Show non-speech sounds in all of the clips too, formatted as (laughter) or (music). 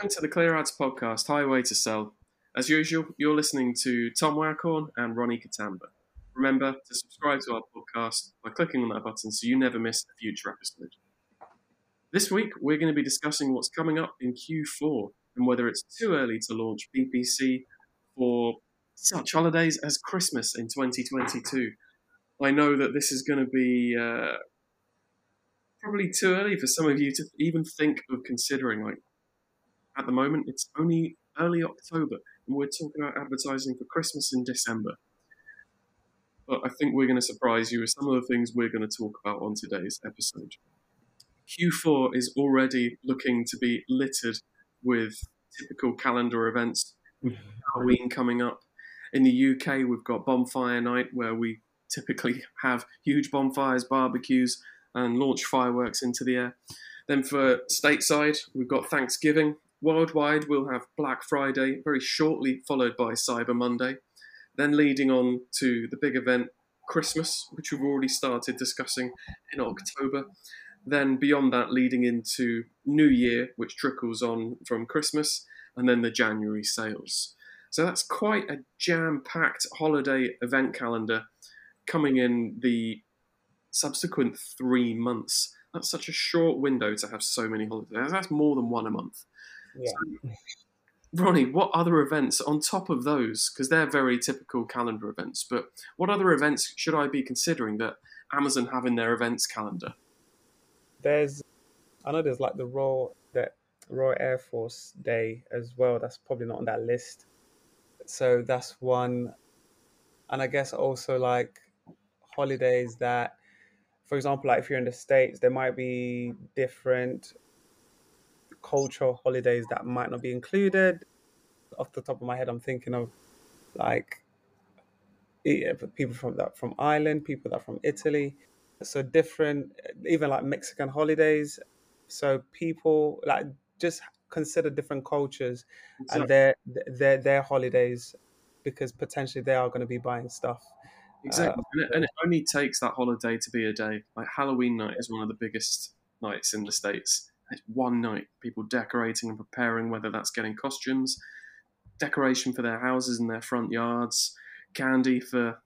Welcome to the Clear Ads podcast, Highway to Sell. As usual, you're listening to Tom Waghorn and Ronnie Katamba. Remember to subscribe to our podcast by clicking on that button so you never miss a future episode. This week, we're going to be discussing what's coming up in Q4 and whether it's too early to launch PPC for such holidays as Christmas in 2022. I know that this is going to be uh, probably too early for some of you to even think of considering. Like at the moment, it's only early October, and we're talking about advertising for Christmas in December. But I think we're going to surprise you with some of the things we're going to talk about on today's episode. Q4 is already looking to be littered with typical calendar events. Mm-hmm. Halloween coming up. In the UK, we've got Bonfire Night, where we typically have huge bonfires, barbecues, and launch fireworks into the air. Then for stateside, we've got Thanksgiving. Worldwide, we'll have Black Friday, very shortly followed by Cyber Monday. Then leading on to the big event, Christmas, which we've already started discussing in October. Then beyond that, leading into New Year, which trickles on from Christmas, and then the January sales. So that's quite a jam packed holiday event calendar coming in the subsequent three months. That's such a short window to have so many holidays. That's more than one a month. Yeah. So, Ronnie, what other events on top of those? Because they're very typical calendar events. But what other events should I be considering that Amazon have in their events calendar? There's, I know there's like the Royal that Royal Air Force Day as well. That's probably not on that list. So that's one, and I guess also like holidays that, for example, like if you're in the states, there might be different cultural holidays that might not be included. Off the top of my head, I'm thinking of like eh, people from that from Ireland, people that are from Italy. So different, even like Mexican holidays. So people like just consider different cultures Exactly. and their their their holidays because potentially they are going to be buying stuff. Exactly. and, it, and it only takes that holiday to be a day. Like Halloween night is one of the biggest nights in the States. It's one night. People decorating and preparing, whether that's getting costumes, decoration for their houses and their front yards, candy for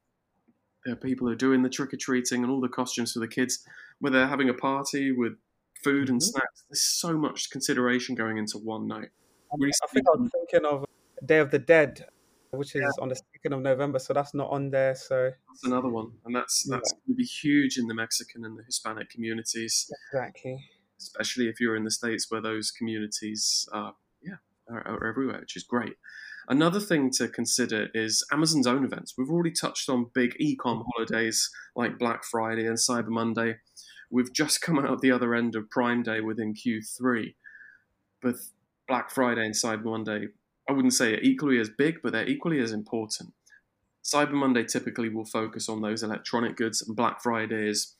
the people who are doing the trick or treating, and all the costumes for the kids, whether they're having a party with food and Mhm. snacks. There's so much consideration going into one night. I think I'm thinking of Day of the Dead, which is on the second of November, so that's not on there. So That's another one, and that's Yeah. that's going to be huge in the Mexican and the Hispanic communities. exactly. Especially if you're in the states where those communities are yeah are, are everywhere which is great. Another thing to consider is amazon's own events. We've already touched on big e-com holidays like black friday and cyber monday. We've just come out the other end of prime day within q3 but black friday and cyber monday i wouldn't say are equally as big but they're equally as important. Cyber monday typically will focus on those electronic goods and black friday is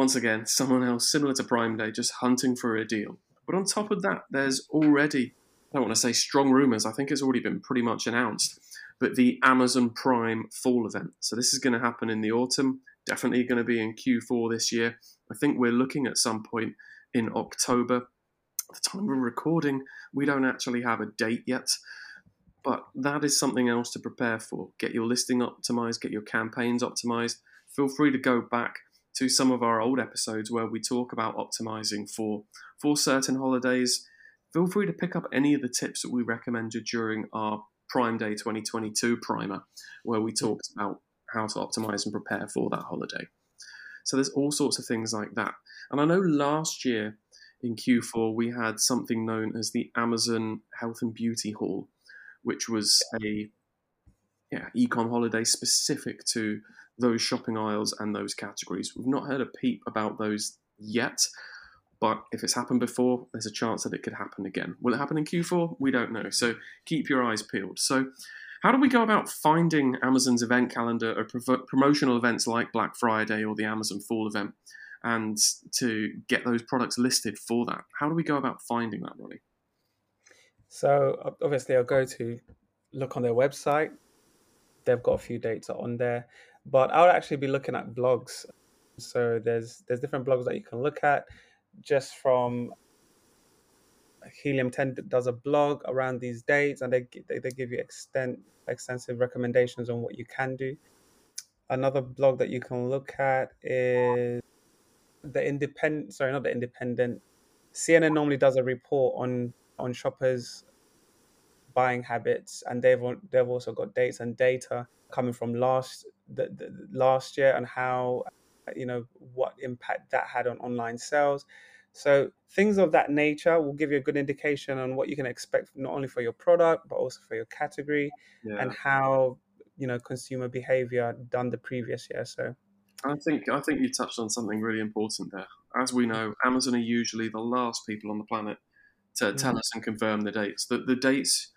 once again, someone else similar to Prime Day, just hunting for a deal. But on top of that, there's already, I don't want to say strong rumors, I think it's already been pretty much announced, but the Amazon Prime fall event. So this is going to happen in the autumn, definitely going to be in Q4 this year. I think we're looking at some point in October. At the time we're recording, we don't actually have a date yet. But that is something else to prepare for. Get your listing optimized, get your campaigns optimized. Feel free to go back to some of our old episodes where we talk about optimizing for for certain holidays. Feel free to pick up any of the tips that we recommended during our Prime Day 2022 primer, where we talked about how to optimize and prepare for that holiday. So there's all sorts of things like that. And I know last year in Q4 we had something known as the Amazon Health and Beauty Haul, which was a yeah, ecom holiday specific to those shopping aisles and those categories. We've not heard a peep about those yet, but if it's happened before, there's a chance that it could happen again. Will it happen in Q4? We don't know. So keep your eyes peeled. So, how do we go about finding Amazon's event calendar or prov- promotional events like Black Friday or the Amazon Fall event and to get those products listed for that? How do we go about finding that, Ronnie? So obviously, I'll go to look on their website. They've got a few dates on there, but I would actually be looking at blogs. So there's there's different blogs that you can look at, just from Helium 10 does a blog around these dates and they, they, they give you extent, extensive recommendations on what you can do. Another blog that you can look at is the independent, sorry, not the independent. CNN normally does a report on on shoppers buying habits and they've they've also got dates and data coming from last the, the, last year and how you know what impact that had on online sales so things of that nature will give you a good indication on what you can expect not only for your product but also for your category yeah. and how you know consumer behavior done the previous year. So I think I think you touched on something really important there. As we know, Amazon are usually the last people on the planet to tell mm. us and confirm the dates. The, the dates,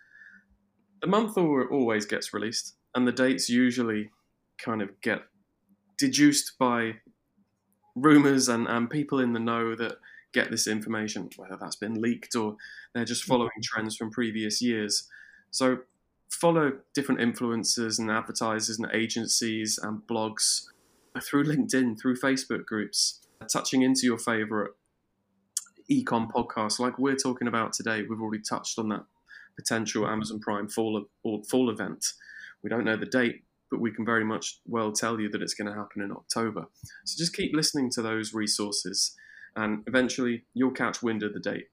the month always gets released, and the dates usually kind of get deduced by rumors and, and people in the know that get this information, whether that's been leaked or they're just mm-hmm. following trends from previous years. So follow different influencers and advertisers and agencies and blogs through LinkedIn, through Facebook groups, touching into your favorite ecom podcasts like we're talking about today. We've already touched on that potential Amazon Prime fall fall event. We don't know the date, but we can very much well tell you that it's going to happen in October. So just keep listening to those resources and eventually you'll catch wind of the date.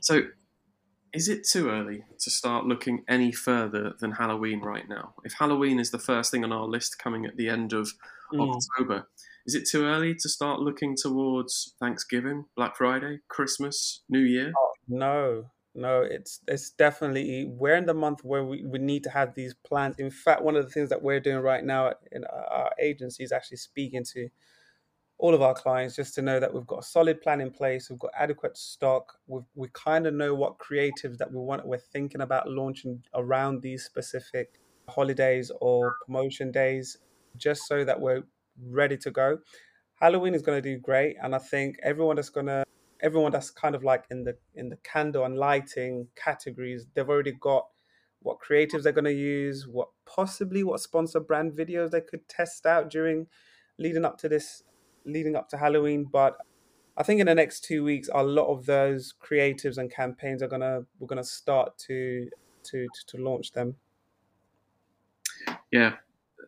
So, is it too early to start looking any further than Halloween right now? If Halloween is the first thing on our list coming at the end of mm. October, is it too early to start looking towards Thanksgiving, Black Friday, Christmas, New Year? Oh, no, no, it's it's definitely we're in the month where we, we need to have these plans. In fact, one of the things that we're doing right now in our agency is actually speaking to all of our clients just to know that we've got a solid plan in place, we've got adequate stock, we we kind of know what creatives that we want, we're thinking about launching around these specific holidays or promotion days, just so that we're ready to go. Halloween is going to do great, and I think everyone that's going to everyone that's kind of like in the in the candle and lighting categories, they've already got what creatives they're going to use, what possibly what sponsor brand videos they could test out during leading up to this leading up to Halloween, but I think in the next two weeks, a lot of those creatives and campaigns are gonna we're gonna start to to to, to launch them. Yeah,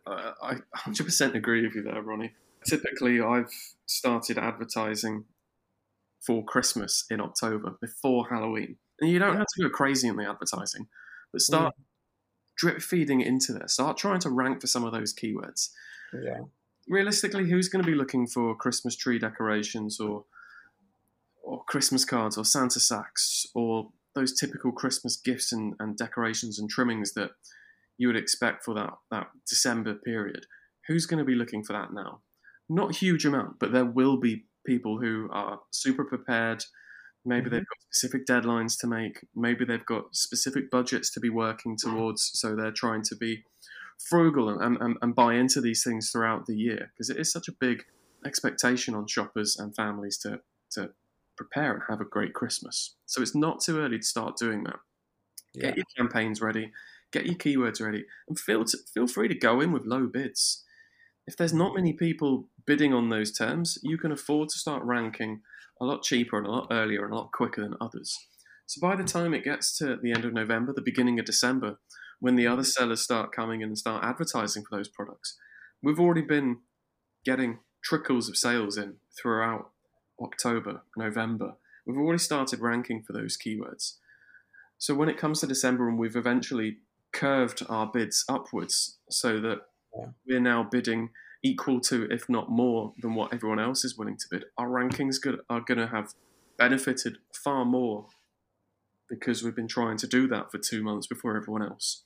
I 100% agree with you there, Ronnie. Typically, I've started advertising for Christmas in October before Halloween, and you don't have to go crazy in the advertising, but start mm. drip feeding into there. Start trying to rank for some of those keywords. Yeah realistically, who's going to be looking for Christmas tree decorations or or Christmas cards or Santa sacks or those typical Christmas gifts and, and decorations and trimmings that you would expect for that, that December period? Who's going to be looking for that now? Not huge amount, but there will be people who are super prepared. Maybe mm-hmm. they've got specific deadlines to make. Maybe they've got specific budgets to be working towards. So they're trying to be frugal and, and, and buy into these things throughout the year because it is such a big expectation on shoppers and families to, to prepare and have a great Christmas. So it's not too early to start doing that. Yeah. Get your campaigns ready, get your keywords ready, and feel to, feel free to go in with low bids. If there's not many people bidding on those terms, you can afford to start ranking a lot cheaper and a lot earlier and a lot quicker than others. So by the time it gets to the end of November, the beginning of December, when the other sellers start coming in and start advertising for those products. We've already been getting trickles of sales in throughout October, November. We've already started ranking for those keywords. So when it comes to December and we've eventually curved our bids upwards so that yeah. we're now bidding equal to, if not more, than what everyone else is willing to bid, our rankings are going to have benefited far more because we've been trying to do that for two months before everyone else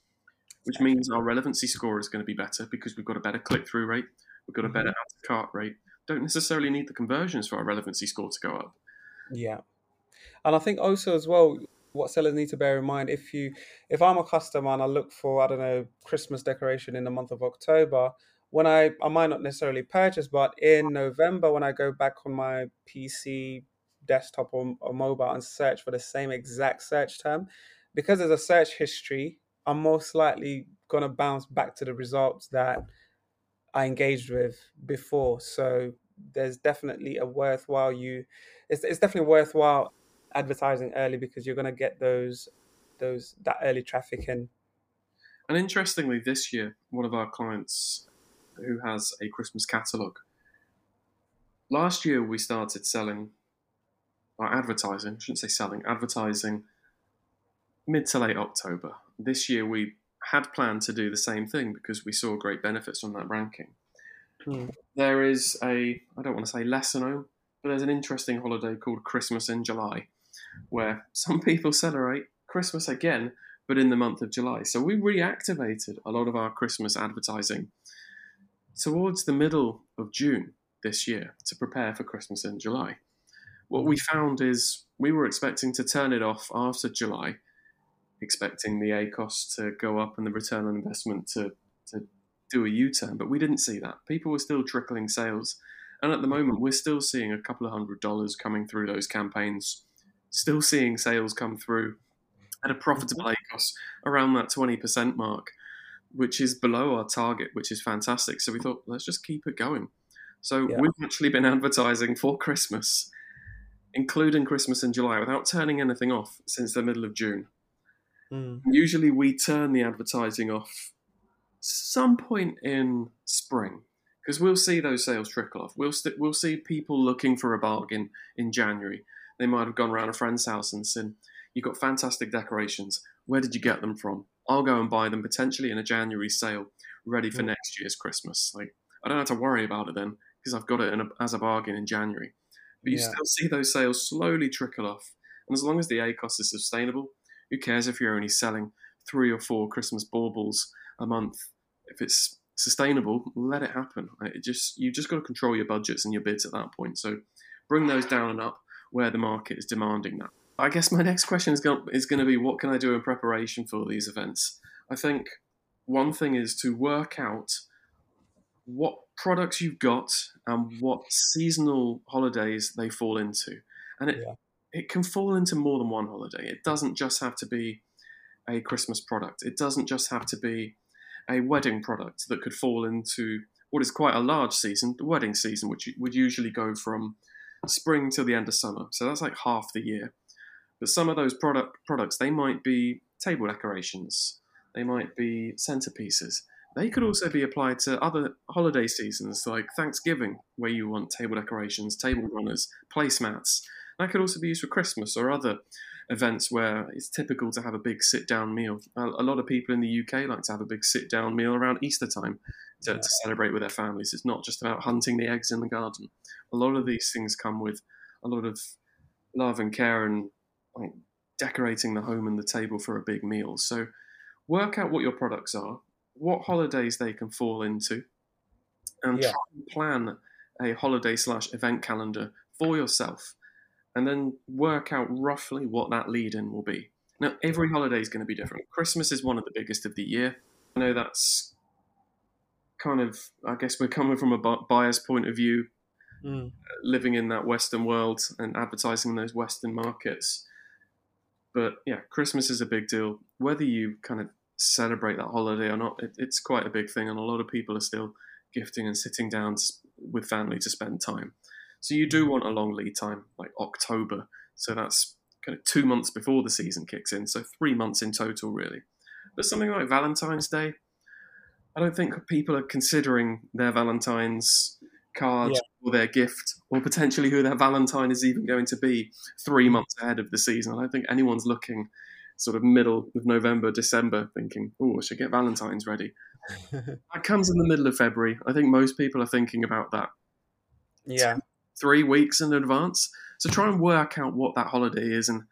which means our relevancy score is going to be better because we've got a better click through rate, we've got a better mm-hmm. add to cart rate. Don't necessarily need the conversions for our relevancy score to go up. Yeah, and I think also as well, what sellers need to bear in mind if you if I'm a customer and I look for I don't know Christmas decoration in the month of October, when I I might not necessarily purchase, but in November when I go back on my PC, desktop or, or mobile and search for the same exact search term, because there's a search history I'm most likely going to bounce back to the results that I engaged with before. So there's definitely a worthwhile you. It's, it's definitely worthwhile advertising early because you're going to get those those that early traffic in. And interestingly, this year, one of our clients who has a Christmas catalogue, last year we started selling our advertising, I shouldn't say selling, advertising mid to late October. This year we had planned to do the same thing because we saw great benefits from that ranking. Hmm. There is a, I don't want to say lesser known, but there's an interesting holiday called Christmas in July, where some people celebrate Christmas again, but in the month of July. So we reactivated a lot of our Christmas advertising towards the middle of June this year to prepare for Christmas in July. What we found is we were expecting to turn it off after July, expecting the ACOS to go up and the return on investment to, to do a U turn, but we didn't see that. People were still trickling sales. And at the moment, we're still seeing a couple of hundred dollars coming through those campaigns, still seeing sales come through at a profitable cost around that 20% mark, which is below our target, which is fantastic. So we thought, let's just keep it going. So Yeah. we've actually been advertising for Christmas, including Christmas in July, without turning anything off since the middle of June. Mm. Usually we turn the advertising off some point in spring because we'll see those sales trickle off. We'll st- we'll see people looking for a bargain in January. They might have gone around a friend's house and said, "You've got fantastic decorations. Where did you get them from? I'll go and buy them potentially in a January sale, ready for Mm. next year's Christmas. Like I don't have to worry about it then because I've got it in a, as a bargain in January. But you Yeah. still see those sales slowly trickle off, and as long as the ACOS is sustainable, who cares if you're only selling three or four Christmas baubles a month? If it's sustainable, let it happen. It just you just got to control your budgets and your bids at that point. So bring those down and up where the market is demanding that. I guess my next question is going is going to be what can I do in preparation for these events? I think one thing is to work out what products you've got and what seasonal holidays they fall into. And it Yeah. it can fall into more than one holiday. It doesn't just have to be a Christmas product. It doesn't just have to be a wedding product that could fall into what is quite a large season, the wedding season, which would usually go from spring till the end of summer. So that's like half the year. But some of those product products, they might be table decorations, they might be centerpieces. They could also be applied to other holiday seasons like Thanksgiving, where you want table decorations, table runners, placemats. That could also be used for Christmas or other events where it's typical to have a big sit down meal. A, a lot of people in the UK like to have a big sit down meal around Easter time to, to celebrate with their families. It's not just about hunting the eggs in the garden. A lot of these things come with a lot of love and care and like decorating the home and the table for a big meal. So work out what your products are, what holidays they can fall into, and Yeah. try and plan a holiday slash event calendar for yourself and then work out roughly what that lead in will be. Now, every holiday is going to be different. Christmas is one of the biggest of the year. I know that's kind of, I guess we're coming from a biased point of view, Mm. living in that Western world and advertising in those Western markets. But yeah, Christmas is a big deal. Whether you kind of celebrate that holiday or not, it, it's quite a big thing, and a lot of people are still gifting and sitting down with family to spend time. So you do want a long lead time, like October. So that's kind of two months before the season kicks in. So three months in total, really. But something like Valentine's Day, I don't think people are considering their Valentine's card Yeah. or their gift, or potentially who their Valentine is even going to be three mm. months ahead of the season. I don't think anyone's looking sort of middle of November, December, thinking, oh, I should get Valentine's ready. (laughs) That comes in the middle of February. I think most people are thinking about that yeah. Three weeks in advance. So try and work out what that holiday is and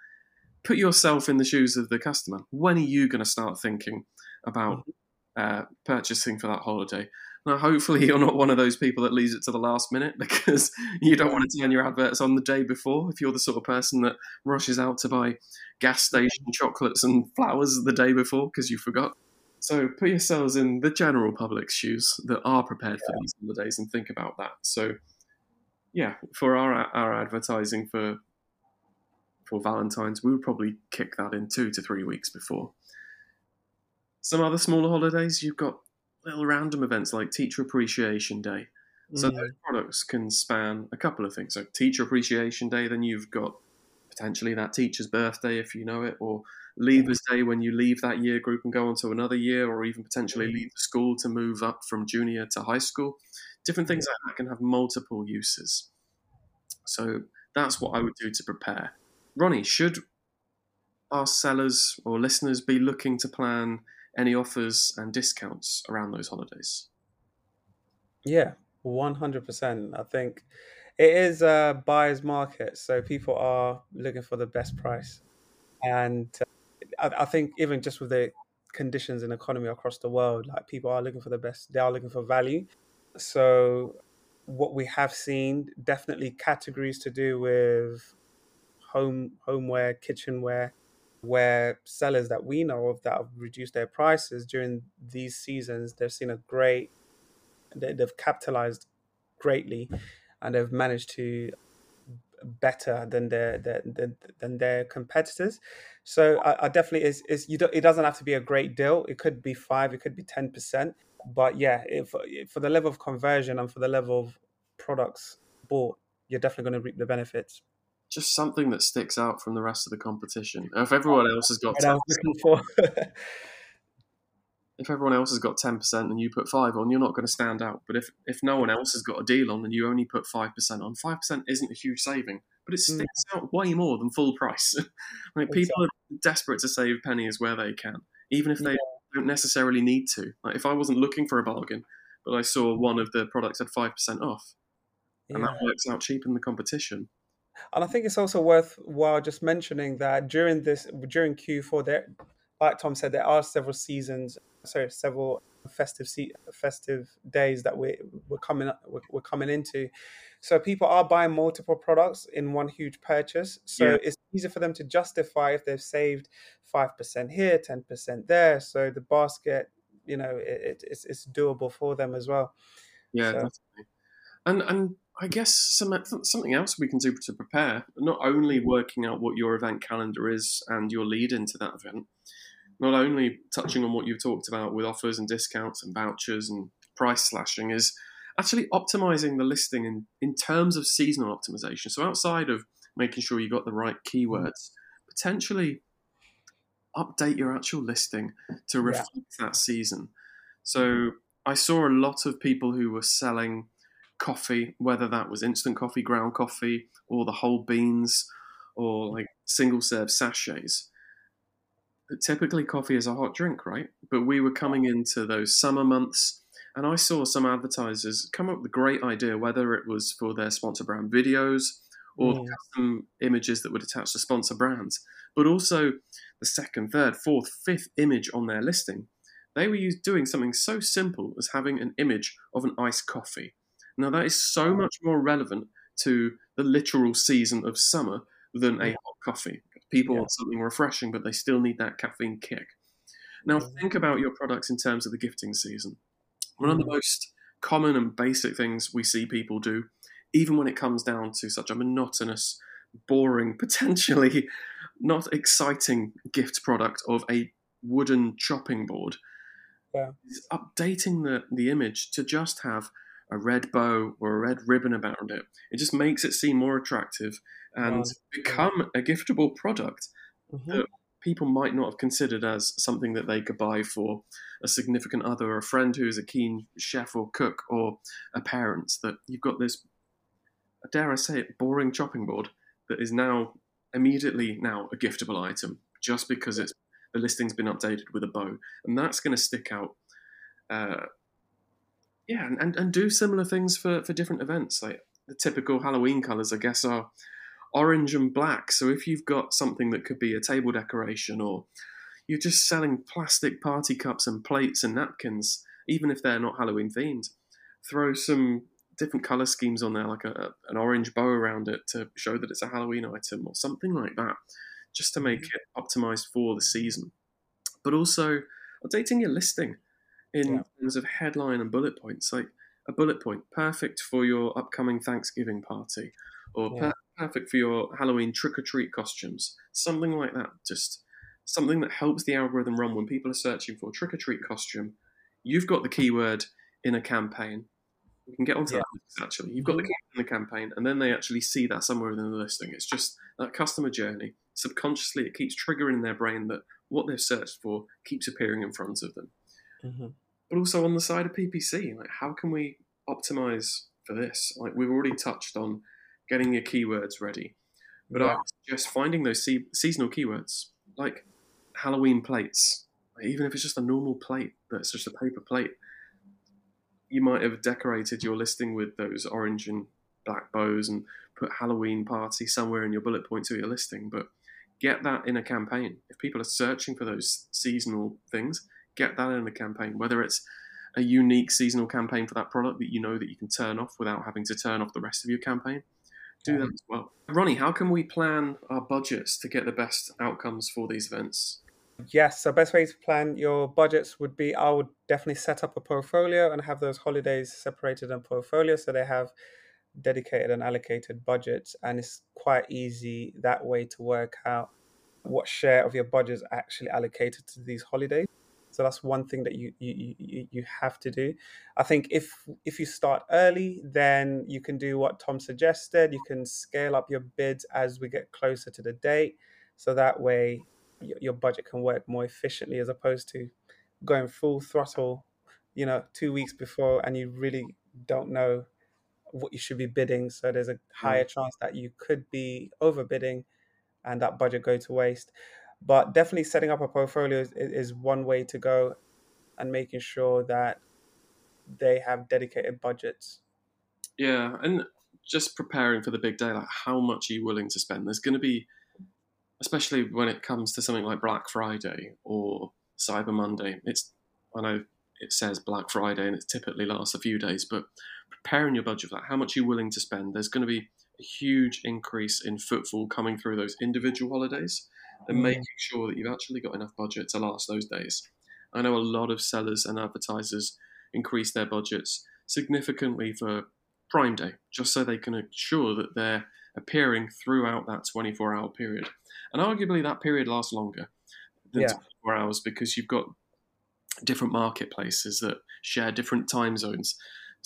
put yourself in the shoes of the customer. When are you going to start thinking about uh, purchasing for that holiday? Now, hopefully, (laughs) you're not one of those people that leaves it to the last minute (laughs) because you don't want to turn your adverts on the day before. If you're the sort of person that rushes out to buy gas station chocolates and flowers the day before because you forgot. So put yourselves in the general public's shoes that are prepared for these holidays and think about that. So yeah, for our our advertising for for Valentine's, we would probably kick that in two to three weeks before. Some other smaller holidays, you've got little random events like Teacher Appreciation Day. So Mm. those products can span a couple of things. So Teacher Appreciation Day, then you've got potentially that teacher's birthday if you know it, or leavers day when you leave that year group and go on to another year, or even potentially Mm. leave the school to move up from junior to high school. Different things like that can have multiple uses. So that's what I would do to prepare. Ronnie, should our sellers or listeners be looking to plan any offers and discounts around those holidays? Yeah, 100%. I think it is a buyer's market, so people are looking for the best price. And uh, I, I think even just with the conditions and economy across the world, like people are looking for the best, they are looking for value. So what we have seen definitely categories to do with home homeware, kitchenware, where sellers that we know of that have reduced their prices during these seasons, they've seen a great they, they've capitalized greatly and they've managed to better than their, their, their than their competitors. So I, I definitely is is you don't, it doesn't have to be a great deal. It could be five, it could be ten percent. But yeah, if, for the level of conversion and for the level of products bought, you're definitely going to reap the benefits. Just something that sticks out from the rest of the competition. If everyone else has got What I for. (laughs) if everyone else has got ten percent and you put five on, you're not going to stand out. But if if no one else has got a deal on and you only put five percent on, five percent isn't a huge saving, but it Mm. sticks out way more than full price. (laughs) like people are desperate to save pennies where they can, even if they Yeah. Don't necessarily need to. Like if I wasn't looking for a bargain, but I saw one of the products had five percent off, and that works out cheap in the competition. And I think it's also worthwhile just mentioning that during this during Q4, there, like Tom said, there are several seasons, sorry, several festive se- festive days that we we're coming up- we're, we're coming into. So people are buying multiple products in one huge purchase. So Yeah. it's easier for them to justify if they've saved five percent here, ten percent there. So the basket, you know, it, it, it's it's doable for them as well. Yeah, So- And and I guess some something else we can do to prepare, not only mm-hmm. working out what your event calendar is and your lead into that event, not only touching on what you've talked about with offers and discounts and vouchers and price slashing, is actually optimizing the listing in, in terms of seasonal optimization. So outside of making sure you got the right keywords, potentially update your actual listing to Yeah. reflect that season. So I saw a lot of people who were selling coffee, whether that was instant coffee, ground coffee, or the whole beans, or like single serve sachets. But typically, coffee is a hot drink, right? But we were coming into those summer months, and I saw some advertisers come up with a great idea, whether it was for their sponsor brand videos or Mm. custom images that would attach to sponsor brands, but also the second, third, fourth, fifth image on their listing. They were doing something so simple as having an image of an iced coffee. Now, that is so much more relevant to the literal season of summer than a Yeah. hot coffee. People Yeah. want something refreshing, but they still need that caffeine kick. Now, think about your products in terms of the gifting season. One of the Mhm. most common and basic things we see people do, even when it comes down to such a monotonous, boring, (laughs) potentially not exciting gift product of a wooden chopping board, Yeah. is updating the, the image to just have a red bow or a red ribbon around it. It just makes it seem more attractive and Wow. become a giftable product Mhm. that people might not have considered as something that they could buy for a significant other or a friend who is a keen chef or cook or a parent that you've got this dare I say it boring chopping board that is now immediately now a giftable item just because it's the listing's been updated with a bow. And that's going to stick out uh, yeah and, and, and do similar things for, for different events. Like the typical Halloween colors I guess are orange and black. So if you've got something that could be a table decoration or you're just selling plastic party cups and plates and napkins, even if they're not Halloween themed, throw some different color schemes on there, like a, an orange bow around it to show that it's a Halloween item or something like that, just to make mm. it optimized for the season. But also updating your listing in Yeah. terms of headline and bullet points, like a bullet point perfect for your upcoming Thanksgiving party or Yeah. per- perfect for your Halloween trick or treat costumes, something like that. Just something that helps the algorithm run when people are searching for trick or treat costume. You've got the keyword in a campaign. We can get onto Yeah. that actually. You've got the Mhm. in the campaign, and then they actually see that somewhere within the listing. It's just that customer journey. Subconsciously, it keeps triggering in their brain that what they've searched for keeps appearing in front of them. Mhm. But also on the side of PPC, like how can we optimize for this? Like we've already touched on getting your keywords ready, but I Yeah. would suggest finding those se- seasonal keywords like Halloween plates, even if it's just a normal plate that's just a paper plate. You might have decorated your listing with those orange and black bows and put Halloween party somewhere in your bullet points of your listing, but get that in a campaign. If people are searching for those seasonal things, get that in a campaign, whether it's a unique seasonal campaign for that product that you know that you can turn off without having to turn off the rest of your campaign. Do that as well. Ronnie, how can we plan our budgets to get the best outcomes for these events? Yes, so best way to plan your budgets would be I would definitely set up a portfolio and have those holidays separated in portfolio so they have dedicated and allocated budgets and it's quite easy that way to work out what share of your budget is actually allocated to these holidays. So that's one thing that you you, you, you have to do. I think if if you start early, then you can do what Tom suggested. You can scale up your bids as we get closer to the date, so that way your, your budget can work more efficiently as opposed to going full throttle, you know, two weeks before and you really don't know what you should be bidding. So there's a mm. higher chance that you could be overbidding and that budget go to waste. But definitely setting up a portfolio is, is one way to go and making sure that they have dedicated budgets. Yeah, and just preparing for the big day, like how much are you willing to spend? There's going to be, especially when it comes to something like Black Friday or Cyber Monday. It's I know it says Black Friday and it typically lasts a few days, but preparing your budget for that, how much are you willing to spend? There's going to be a huge increase in footfall coming through those individual holidays, and Mm. making sure that you've actually got enough budget to last those days. I know a lot of sellers and advertisers increase their budgets significantly for Prime Day, just so they can ensure that they're appearing throughout that 24 hour period. And arguably, that period lasts longer than Yeah. 24 hours because you've got different marketplaces that share different time zones.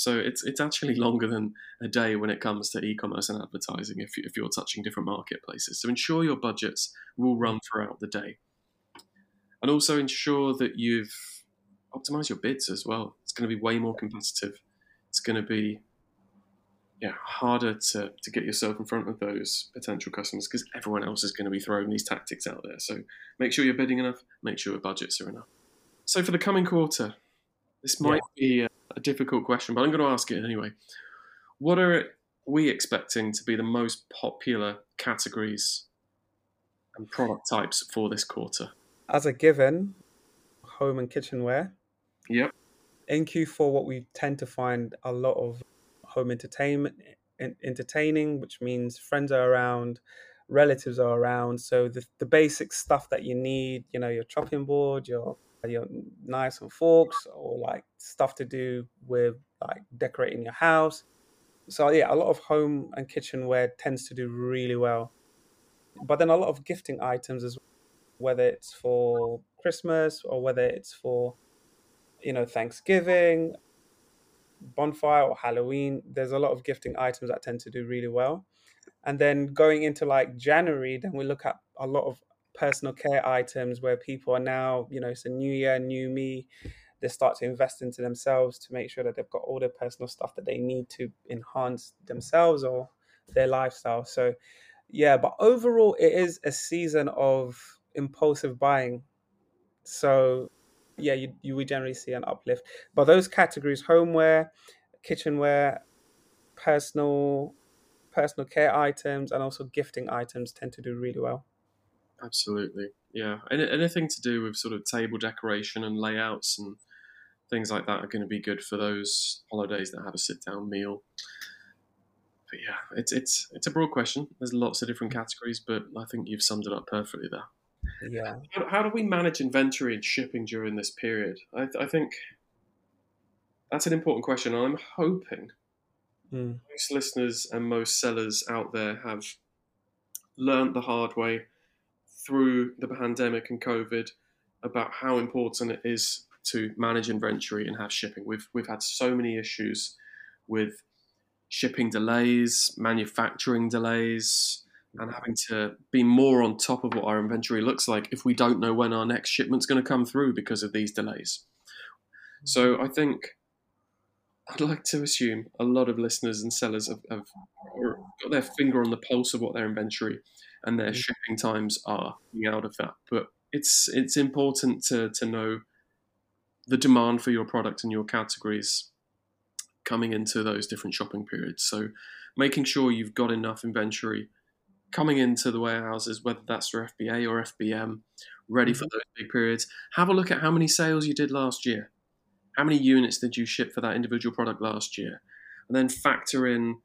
So it's it's actually longer than a day when it comes to e-commerce and advertising if, you, if you're touching different marketplaces. So ensure your budgets will run throughout the day. And also ensure that you've optimized your bids as well. It's going to be way more competitive. It's going to be yeah, harder to, to get yourself in front of those potential customers because everyone else is going to be throwing these tactics out there. So make sure you're bidding enough, make sure your budgets are enough. So for the coming quarter, this might be uh, a, difficult question, but I'm going to ask it anyway. What are we expecting to be the most popular categories and product types for this quarter? As a given, home and kitchenware. Yep. In Q4, what we tend to find a lot of home entertainment, entertaining, which means friends are around, relatives are around. So the, the basic stuff that you need, you know, your chopping board, your your knives and forks, or like stuff to do with like decorating your house. So yeah, a lot of home and kitchenware tends to do really well. But then a lot of gifting items as well, whether it's for Christmas or whether it's for you know Thanksgiving, bonfire or Halloween. There's a lot of gifting items that tend to do really well. And then going into like January, then we look at a lot of personal care items where people are now, you know, it's a new year, new me. They start to invest into themselves to make sure that they've got all the personal stuff that they need to enhance themselves or their lifestyle. So, yeah, but overall, it is a season of impulsive buying. So, yeah, you, you would generally see an uplift. But those categories, homeware, kitchenware, personal personal care items, and also gifting items tend to do really well. Absolutely. Yeah. Any, anything to do with sort of table decoration and layouts and things like that are going to be good for those holidays that have a sit down meal. But yeah, it's it's it's a broad question. There's lots of different categories, but I think you've summed it up perfectly there. Yeah. How, how do we manage inventory and shipping during this period? I, I think that's an important question. I'm hoping Mm. most listeners and most sellers out there have learned the hard way through the pandemic and COVID about how important it is to manage inventory and have shipping. We've we've had so many issues with shipping delays, manufacturing delays, and having to be more on top of what our inventory looks like if we don't know when our next shipment's going to come through because of these delays. So I think I'd like to assume a lot of listeners and sellers have, have got their finger on the pulse of what their inventory and their shipping times are out of that. But it's it's important to to know the demand for your product and your categories coming into those different shopping periods. So making sure you've got enough inventory coming into the warehouses, whether that's for FBA or FBM, ready for mm-hmm. those big periods. Have a look at how many sales you did last year. How many units did you ship for that individual product last year? And then factor in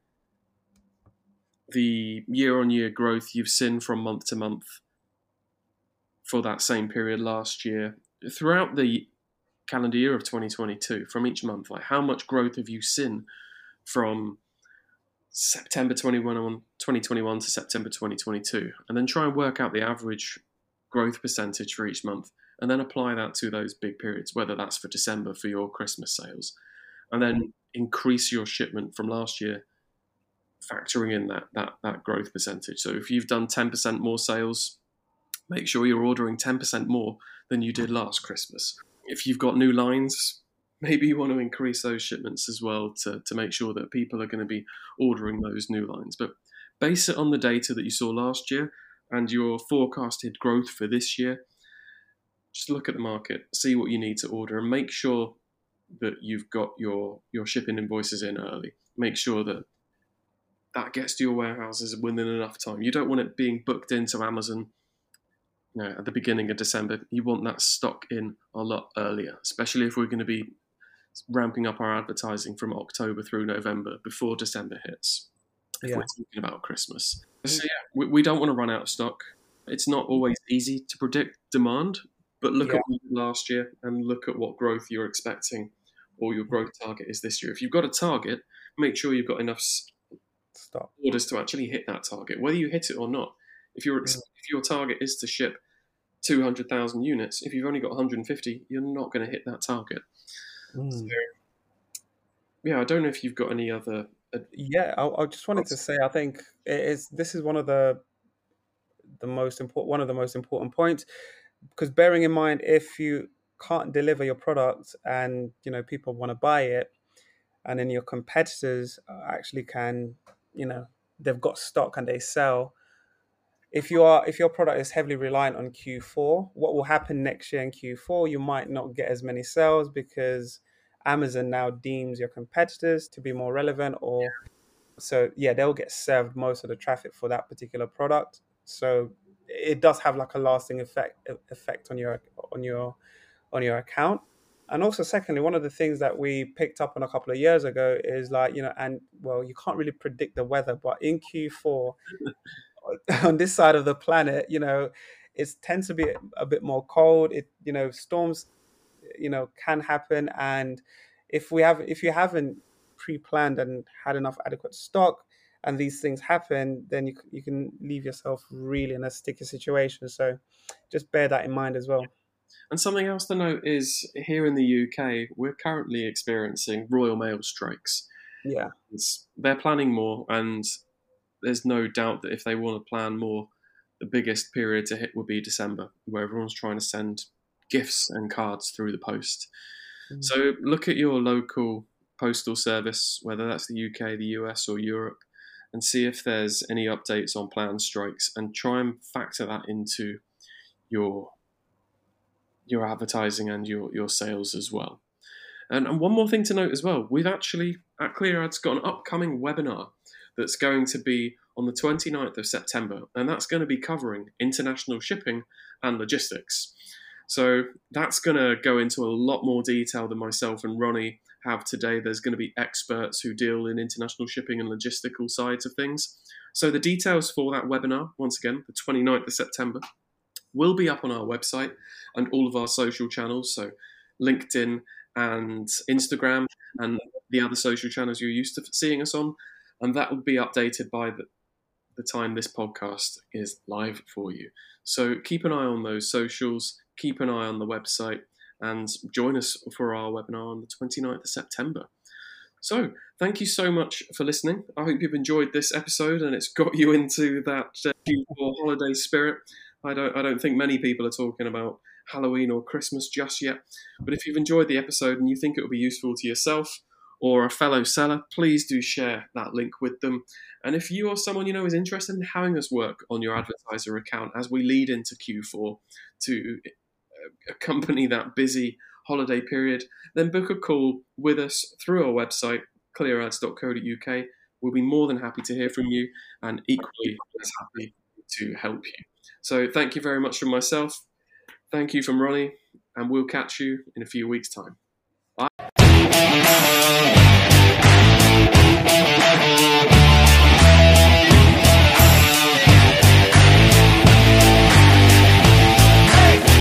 the year on year growth you've seen from month to month for that same period last year. Throughout the calendar year of 2022, from each month, like how much growth have you seen from September 21, 2021 to September 2022? And then try and work out the average growth percentage for each month and then apply that to those big periods, whether that's for December for your Christmas sales, and then increase your shipment from last year, factoring in that that that growth percentage. So if you've done 10% more sales, make sure you're ordering 10% more than you did last Christmas. If you've got new lines, maybe you want to increase those shipments as well to, to make sure that people are going to be ordering those new lines. But base it on the data that you saw last year and your forecasted growth for this year just look at the market, see what you need to order, and make sure that you've got your your shipping invoices in early. Make sure that that gets to your warehouses within enough time. You don't want it being booked into Amazon you know, at the beginning of December. You want that stock in a lot earlier, especially if we're going to be ramping up our advertising from October through November before December hits. If yeah. we're talking about Christmas, so yeah, we, we don't want to run out of stock. It's not always easy to predict demand, but look yeah. at last year and look at what growth you're expecting or your growth target is this year. If you've got a target, make sure you've got enough Stop. orders to actually hit that target, whether you hit it or not. If, you if your target is to ship 200,000 units, if you've only got 150, you're not going to hit that target. Mm. So, yeah, I don't know if you've got any other. yeah, I, I just wanted to say, I think it is. This is one of the the most important one of the most important points because bearing in mind if you can't deliver your product and you know people want to buy it and then your competitors actually can you know they've got stock and they sell. If you are if your product is heavily reliant on q4 what will happen next year in q4 you might not get as many sales because amazon now deems your competitors to be more relevant or so yeah they'll get served most of the traffic for that particular product. So it does have like a lasting effect effect on your on your on your account and also secondly one of the things that we picked up on a couple of years ago is like you know and well you can't really predict the weather but in q4 (laughs) on this side of the planet you know it tends to be a bit more cold it you know storms you know can happen and if we have if you haven't pre-planned and had enough adequate stock and these things happen, then you you can leave yourself really in a sticky situation. So just bear that in mind as well. And something else to note is here in the UK, we're currently experiencing Royal Mail strikes. Yeah, it's, they're planning more, and there's no doubt that if they want to plan more, the biggest period to hit would be December, where everyone's trying to send gifts and cards through the post. Mm. So look at your local postal service, whether that's the UK, the US, or Europe, and see if there's any updates on planned strikes and try and factor that into your your advertising and your, your sales as well. And, and one more thing to note as well, we've actually at Clear Ads got an upcoming webinar that's going to be on the 29th of September, and that's going to be covering international shipping and logistics. So that's going to go into a lot more detail than myself and Ronnie have today. There's going to be experts who deal in international shipping and logistical sides of things. So the details for that webinar, once again, the 29th of September, will be up on our website and all of our social channels. So LinkedIn and Instagram and the other social channels you're used to seeing us on. And that will be updated by the, the time this podcast is live for you. So keep an eye on those socials, keep an eye on the website and join us for our webinar on the 29th of September. So, thank you so much for listening. I hope you've enjoyed this episode and it's got you into that uh, holiday spirit. I don't, I don't think many people are talking about Halloween or Christmas just yet. But if you've enjoyed the episode and you think it will be useful to yourself or a fellow seller, please do share that link with them. And if you or someone you know is interested in having us work on your advertiser account as we lead into Q4 to uh, accompany that busy holiday period, then book a call with us through our website, clearads.co.uk. We'll be more than happy to hear from you and equally as happy to help you. So thank you very much from myself. Thank you from Ronnie, and we'll catch you in a few weeks' time. Bye.